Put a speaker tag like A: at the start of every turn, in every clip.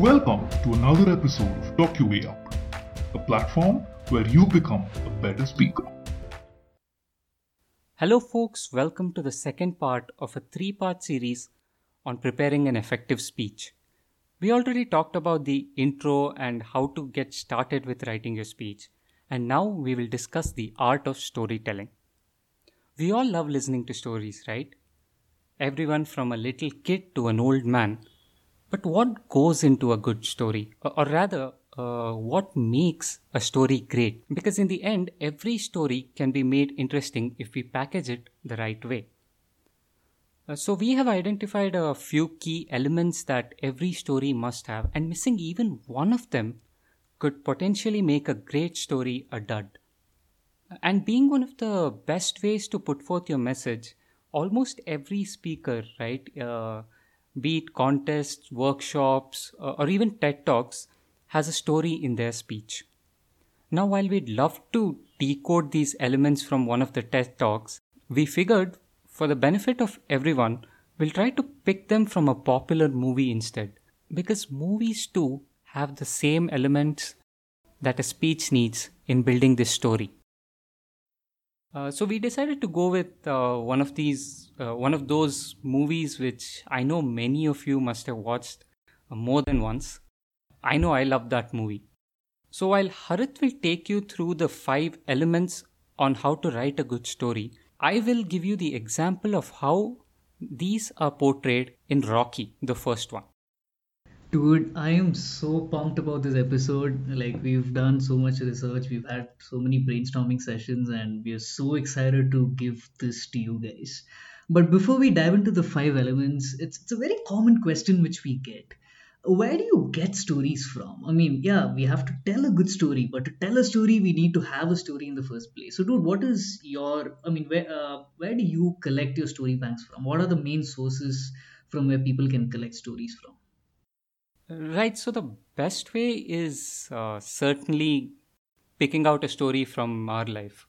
A: Welcome to another episode of Talk Your Way Up, a platform where you become a better speaker.
B: Hello, folks. Welcome to the second part of a three part series on preparing an effective speech. We already talked about the intro and how to get started with writing your speech, and now we will discuss the art of storytelling. We all love listening to stories, right? Everyone from a little kid to an old man. But what goes into a good story? Or, rather, uh, what makes a story great? Because in the end, every story can be made interesting if we package it the right way. Uh, so, we have identified a few key elements that every story must have, and missing even one of them could potentially make a great story a dud. And being one of the best ways to put forth your message, almost every speaker, right, uh, be it contests, workshops, uh, or even TED Talks, has a story in their speech. Now, while we'd love to decode these elements from one of the TED Talks, we figured for the benefit of everyone, we'll try to pick them from a popular movie instead. Because movies too have the same elements that a speech needs in building this story. Uh, so we decided to go with uh, one of these, uh, one of those movies which I know many of you must have watched uh, more than once. I know I love that movie. So while Harit will take you through the five elements on how to write a good story, I will give you the example of how these are portrayed in Rocky, the first one.
C: Dude, I am so pumped about this episode. Like, we've done so much research, we've had so many brainstorming sessions, and we are so excited to give this to you guys. But before we dive into the five elements, it's, it's a very common question which we get where do you get stories from? I mean, yeah, we have to tell a good story, but to tell a story, we need to have a story in the first place. So, dude, what is your? I mean, where uh, where do you collect your story banks from? What are the main sources from where people can collect stories from?
B: Right. So the best way is uh, certainly picking out a story from our life.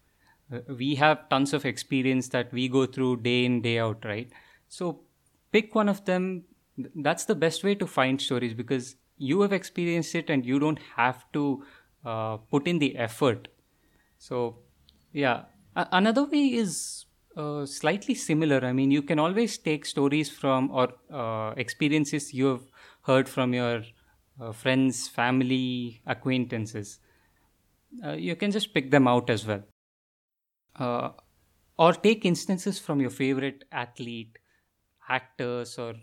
B: Uh, we have tons of experience that we go through day in day out, right? So pick one of them that's the best way to find stories because you have experienced it and you don't have to uh, put in the effort so yeah A- another way is uh, slightly similar i mean you can always take stories from or uh, experiences you have heard from your uh, friends family acquaintances uh, you can just pick them out as well uh, or take instances from your favorite athlete actors or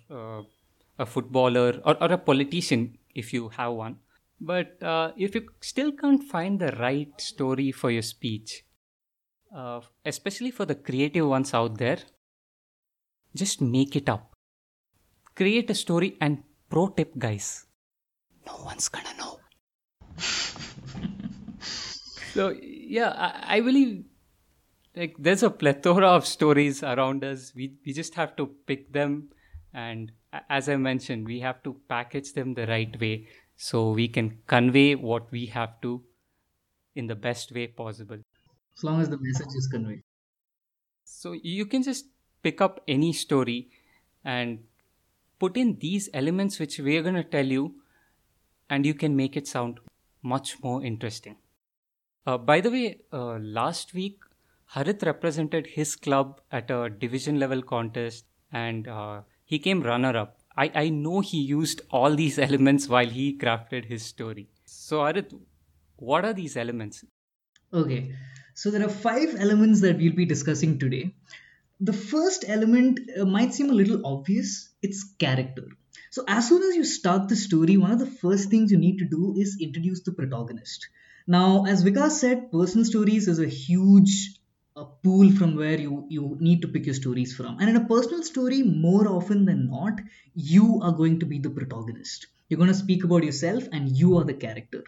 B: a footballer or, or a politician if you have one. But uh, if you still can't find the right story for your speech, uh, especially for the creative ones out there, just make it up. Create a story and pro tip, guys. No one's gonna know. so yeah, I, I believe like there's a plethora of stories around us. We we just have to pick them and as I mentioned, we have to package them the right way so we can convey what we have to in the best way possible.
C: As long as the message is conveyed.
B: So you can just pick up any story and put in these elements which we are going to tell you, and you can make it sound much more interesting. Uh, by the way, uh, last week, Harith represented his club at a division level contest and uh, he came runner up. I, I know he used all these elements while he crafted his story. So, Harith, what are these elements?
C: Okay, so there are five elements that we'll be discussing today. The first element uh, might seem a little obvious it's character. So, as soon as you start the story, one of the first things you need to do is introduce the protagonist. Now, as Vikas said, personal stories is a huge a pool from where you you need to pick your stories from and in a personal story more often than not you are going to be the protagonist you're going to speak about yourself and you are the character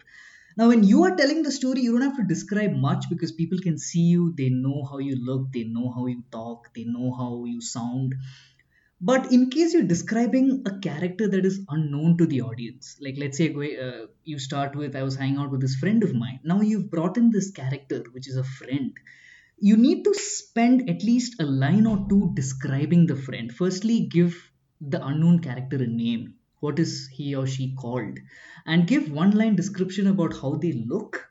C: now when you are telling the story you don't have to describe much because people can see you they know how you look they know how you talk they know how you sound but in case you're describing a character that is unknown to the audience like let's say uh, you start with i was hanging out with this friend of mine now you've brought in this character which is a friend you need to spend at least a line or two describing the friend. Firstly, give the unknown character a name. What is he or she called and give one line description about how they look.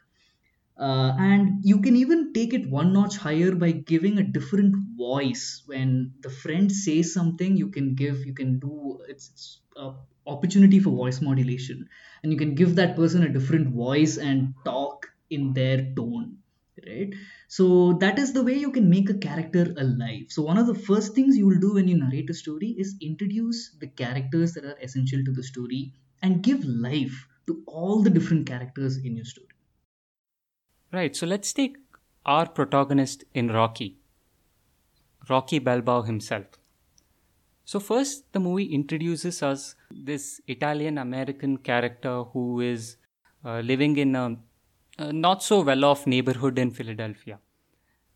C: Uh, and you can even take it one notch higher by giving a different voice. When the friend says something you can give you can do it's, it's opportunity for voice modulation. And you can give that person a different voice and talk in their tone right? So that is the way you can make a character alive. So one of the first things you will do when you narrate a story is introduce the characters that are essential to the story and give life to all the different characters in your story.
B: Right, so let's take our protagonist in Rocky, Rocky Balboa himself. So, first, the movie introduces us this Italian American character who is uh, living in a, a not so well off neighborhood in Philadelphia.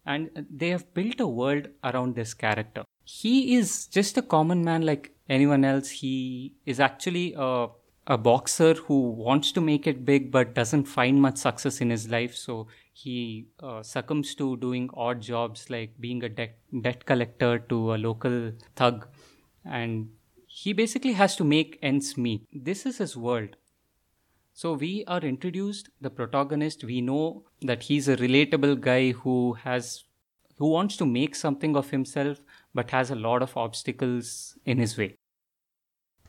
B: And they have built a world around this character. He is just a common man like anyone else. He is actually a a boxer who wants to make it big but doesn't find much success in his life so he uh, succumbs to doing odd jobs like being a debt collector to a local thug and he basically has to make ends meet this is his world so we are introduced the protagonist we know that he's a relatable guy who has who wants to make something of himself but has a lot of obstacles in his way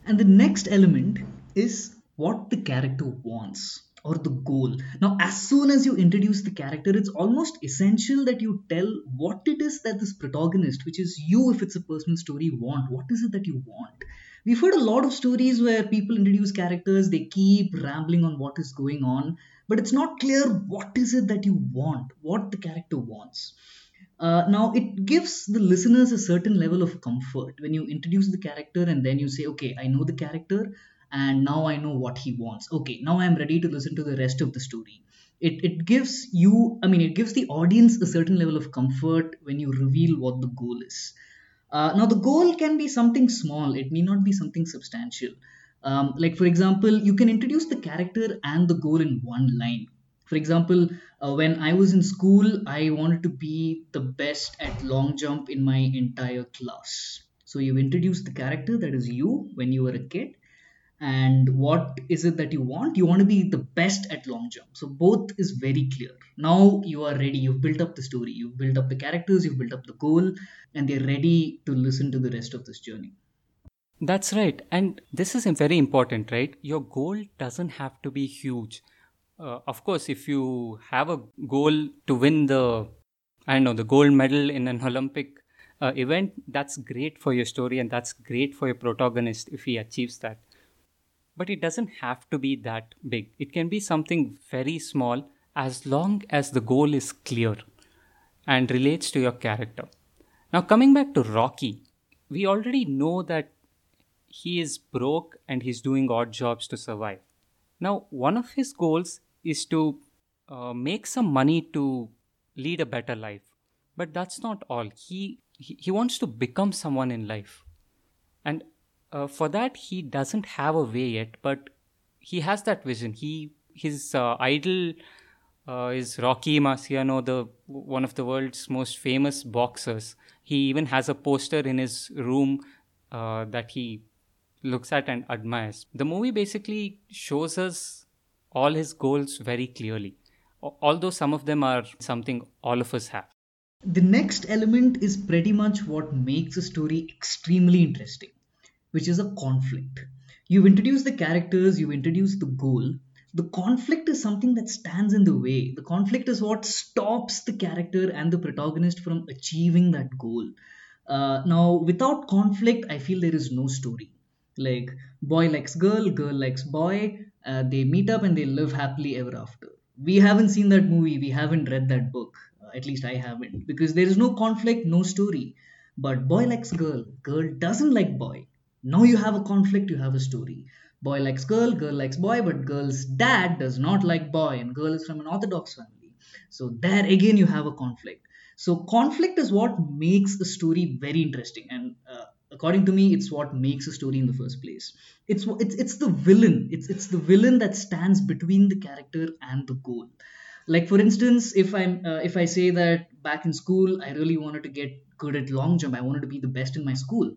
C: and the next element is what the character wants or the goal. Now, as soon as you introduce the character, it's almost essential that you tell what it is that this protagonist, which is you if it's a personal story, want. What is it that you want? We've heard a lot of stories where people introduce characters, they keep rambling on what is going on, but it's not clear what is it that you want, what the character wants. Uh, now, it gives the listeners a certain level of comfort when you introduce the character and then you say, okay, I know the character and now I know what he wants. Okay, now I'm ready to listen to the rest of the story. It, it gives you, I mean, it gives the audience a certain level of comfort when you reveal what the goal is. Uh, now, the goal can be something small, it may not be something substantial. Um, like, for example, you can introduce the character and the goal in one line. For example, uh, when I was in school, I wanted to be the best at long jump in my entire class. So you introduce the character that is you when you were a kid, and what is it that you want? You want to be the best at long jump. So both is very clear. Now you are ready. You've built up the story. You've built up the characters. You've built up the goal, and they're ready to listen to the rest of this journey.
B: That's right. And this is very important, right? Your goal doesn't have to be huge uh, of course, if you have a goal to win the, I don't know, the gold medal in an Olympic uh, event, that's great for your story and that's great for your protagonist if he achieves that. But it doesn't have to be that big. It can be something very small as long as the goal is clear and relates to your character. Now, coming back to Rocky, we already know that he is broke and he's doing odd jobs to survive. Now, one of his goals is to uh, make some money to lead a better life. But that's not all. He, he, he wants to become someone in life. And uh, for that, he doesn't have a way yet, but he has that vision. He His uh, idol uh, is Rocky Marciano, the one of the world's most famous boxers. He even has a poster in his room uh, that he looks at and admires. The movie basically shows us all his goals very clearly, although some of them are something all of us have.
C: The next element is pretty much what makes a story extremely interesting, which is a conflict. You've introduced the characters, you've introduced the goal. The conflict is something that stands in the way. The conflict is what stops the character and the protagonist from achieving that goal. Uh, now, without conflict, I feel there is no story. Like, boy likes girl, girl likes boy, uh, they meet up and they live happily ever after. We haven't seen that movie, we haven't read that book. At least I haven't. Because there is no conflict, no story. But boy likes girl, girl doesn't like boy. Now you have a conflict, you have a story. Boy likes girl, girl likes boy, but girl's dad does not like boy, and girl is from an Orthodox family. So there again you have a conflict. So conflict is what makes a story very interesting, and uh, according to me it's what makes a story in the first place it's it's it's the villain it's it's the villain that stands between the character and the goal like for instance if i'm uh, if i say that back in school i really wanted to get good at long jump i wanted to be the best in my school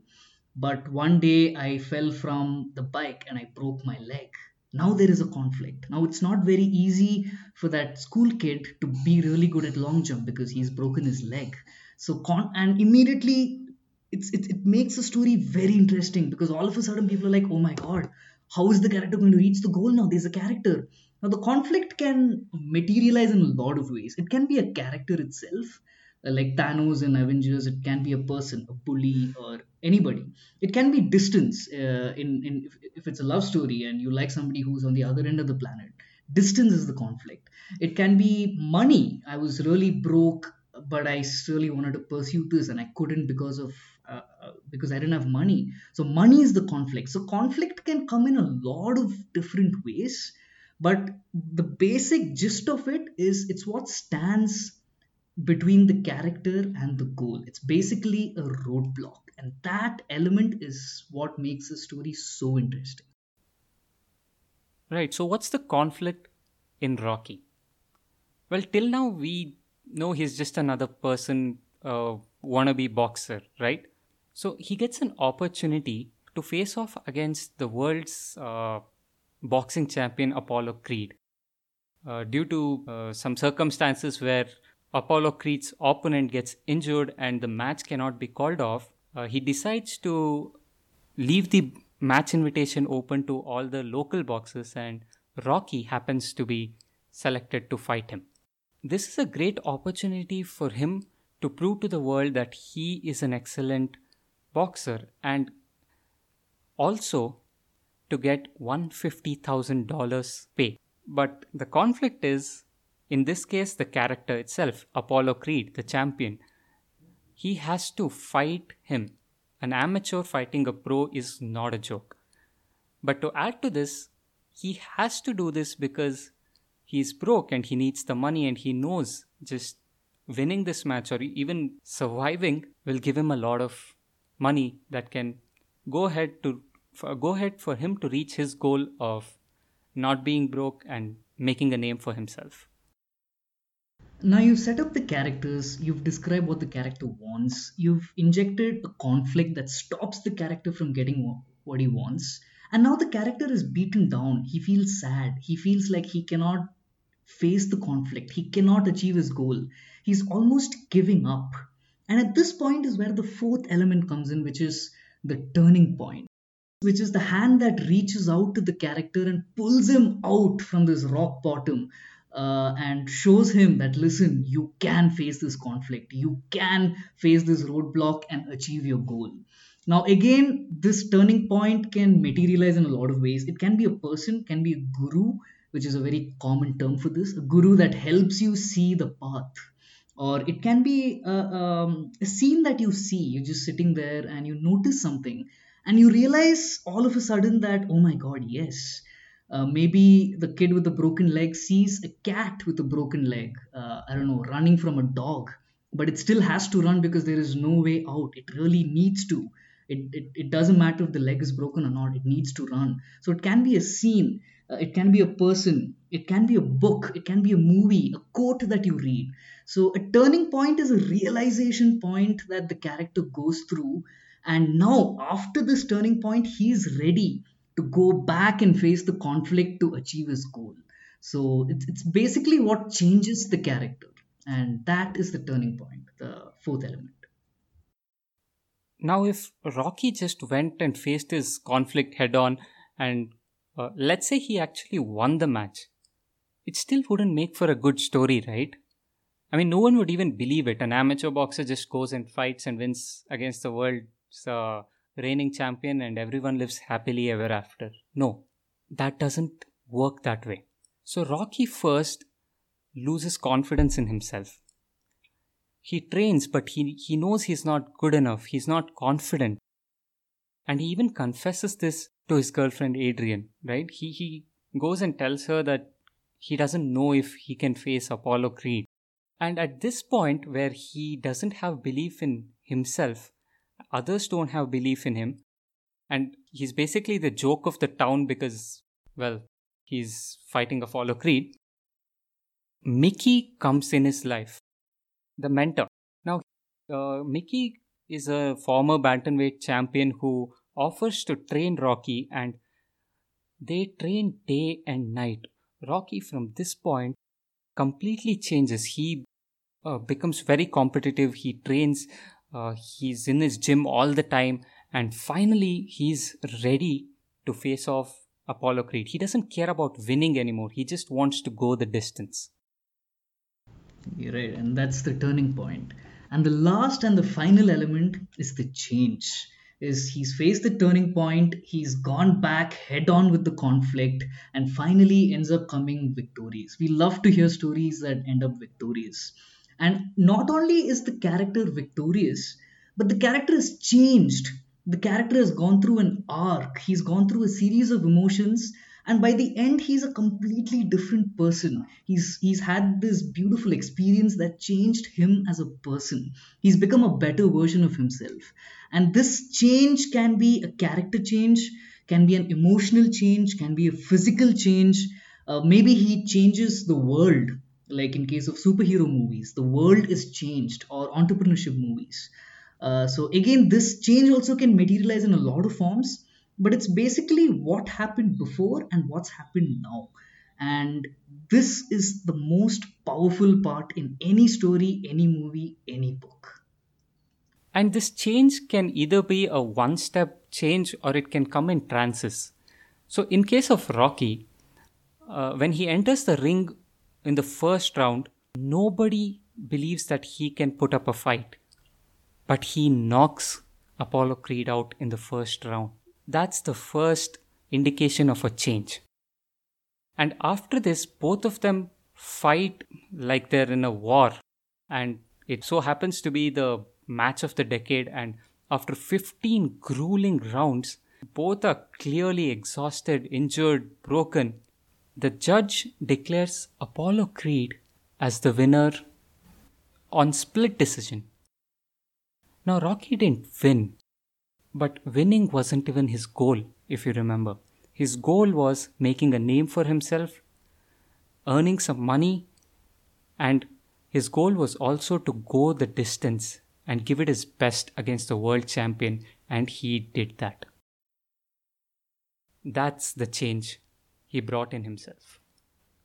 C: but one day I fell from the bike and I broke my leg. Now there is a conflict. Now it's not very easy for that school kid to be really good at long jump because he's broken his leg. So con and immediately it's it, it makes the story very interesting because all of a sudden people are like, oh my god, how is the character going to reach the goal now? There's a character. Now the conflict can materialize in a lot of ways. It can be a character itself, like Thanos in Avengers. It can be a person, a bully, or anybody. It can be distance. Uh, in in if, if it's a love story and you like somebody who's on the other end of the planet, distance is the conflict. It can be money. I was really broke, but I really wanted to pursue this and I couldn't because of uh, uh, because I didn't have money. So money is the conflict. So conflict can come in a lot of different ways, but the basic gist of it is it's what stands between the character and the goal. It's basically a roadblock, and that element is what makes the story so interesting.
B: Right. So what's the conflict in Rocky? Well, till now we know he's just another person, uh, wannabe boxer, right? So he gets an opportunity to face off against the world's uh, boxing champion Apollo Creed. Uh, due to uh, some circumstances where Apollo Creed's opponent gets injured and the match cannot be called off, uh, he decides to leave the match invitation open to all the local boxers, and Rocky happens to be selected to fight him. This is a great opportunity for him to prove to the world that he is an excellent boxer and also to get $150,000 pay. But the conflict is, in this case, the character itself, Apollo Creed, the champion. He has to fight him. An amateur fighting a pro is not a joke. But to add to this, he has to do this because he's broke and he needs the money and he knows just winning this match or even surviving will give him a lot of money that can go ahead to go ahead for him to reach his goal of not being broke and making a name for himself.
C: Now you've set up the characters, you've described what the character wants, you've injected a conflict that stops the character from getting what he wants, and now the character is beaten down. He feels sad. He feels like he cannot face the conflict. He cannot achieve his goal. He's almost giving up. And at this point is where the fourth element comes in, which is the turning point, which is the hand that reaches out to the character and pulls him out from this rock bottom uh, and shows him that, listen, you can face this conflict, you can face this roadblock and achieve your goal. Now, again, this turning point can materialize in a lot of ways. It can be a person, can be a guru, which is a very common term for this, a guru that helps you see the path or it can be a, um, a scene that you see you're just sitting there and you notice something and you realize all of a sudden that oh my god yes uh, maybe the kid with the broken leg sees a cat with a broken leg. Uh, i don't know running from a dog. But it still has to run because there is no way out. It really needs to. It, it, it doesn't matter if the leg is broken or not. It needs to run. So it can be a scene. Uh, it can be a person. It can be a book. It can be a movie. A quote that you read. So a turning point is a realization point that the character goes through. And now after this turning point he is ready to go back and face the conflict to achieve his goal so it's, it's basically what changes the character and that is the turning point the fourth element
B: now if rocky just went and faced his conflict head on and uh, let's say he actually won the match, it still wouldn't make for a good story, right? I mean, no one would even believe it. An amateur boxer just goes and fights and wins against the world's uh, reigning champion, and everyone lives happily ever after. No, that doesn't work that way. So, Rocky first loses confidence in himself. He trains, but he, he knows he's not good enough, he's not confident. And he even confesses this to his girlfriend Adrian, right? He he goes and tells her that he doesn't know if he can face Apollo Creed. And at this point where he doesn't have belief in himself, others don't have belief in him, and he's basically the joke of the town because, well, he's fighting Apollo Creed. Mickey comes in his life, the mentor. Now, uh, Mickey is a former bantamweight champion who offers to train Rocky and they train day and night. Rocky, from this point, completely changes. He uh, becomes very competitive. He trains, uh, he's in his gym all the time, and finally, he's ready to face off Apollo Creed. He doesn't care about winning anymore, he just wants to go the distance.
C: You're right, and that's the turning point. And the last and the final element is the change is he's faced the turning point he's gone back head on with the conflict and finally ends up coming victorious we love to hear stories that end up victorious and not only is the character victorious but the character has changed. The character has gone through an arc. He's gone through a series of emotions and by the end he's a completely different person. He's he's had this beautiful experience that changed him as a person. He's become a better version of himself. And this change can be a character change can be an emotional change can be a physical change. Uh, maybe he changes the world like in case of superhero movies the world is changed or entrepreneurship movies. Uh, so again this change also can materialize in a lot of forms but it's basically what happened before and what's happened now. And this is the most powerful part in any story any movie any book.
B: And this change can either be a one step change or it can come in trances. So, in case of Rocky, uh, when he enters the ring in the first round, nobody believes that he can put up a fight. But he knocks Apollo Creed out in the first round. That's the first indication of a change. And after this, both of them fight like they're in a war. And it so happens to be the match of the decade, and after 15 grueling rounds, both are clearly exhausted, injured, broken. The judge declares Apollo Creed as the winner on split decision. Now, Rocky didn't win, but winning wasn't even his goal, if you remember. His goal was making a name for himself, earning some money, and his goal was also to go the distance and give it his best against the world champion, and he did that. That's the change he brought in himself,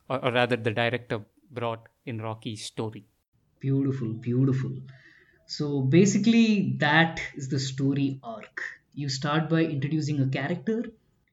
B: or, or rather, the director brought in Rocky's story.
C: Beautiful, beautiful. So basically, that is the story arc. You start by introducing a character,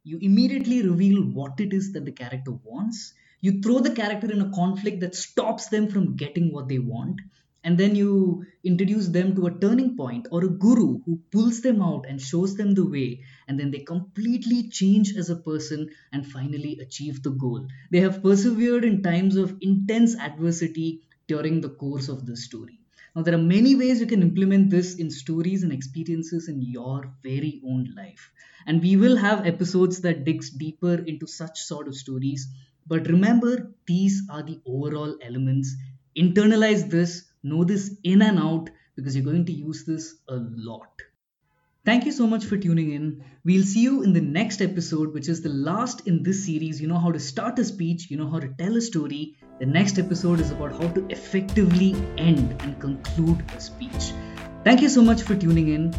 C: you immediately reveal what it is that the character wants, you throw the character in a conflict that stops them from getting what they want, and then you introduce them to a turning point or a guru who pulls them out and shows them the way. And then they completely change as a person and finally achieve the goal. They have persevered in times of intense adversity during the course of the story. Now there are many ways you can implement this in stories and experiences in your very own life. And we will have episodes that digs deeper into such sort of stories. But remember these are the overall elements. Internalize this know this in and out because you're going to use this a lot. Thank you so much for tuning in. We'll see you in the next episode, which is the last in this series. You know how to start a speech, you know how to tell a story. The next episode is about how to effectively end and conclude a speech. Thank you so much for tuning in.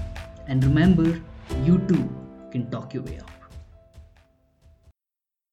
C: And remember, you too can talk your way out.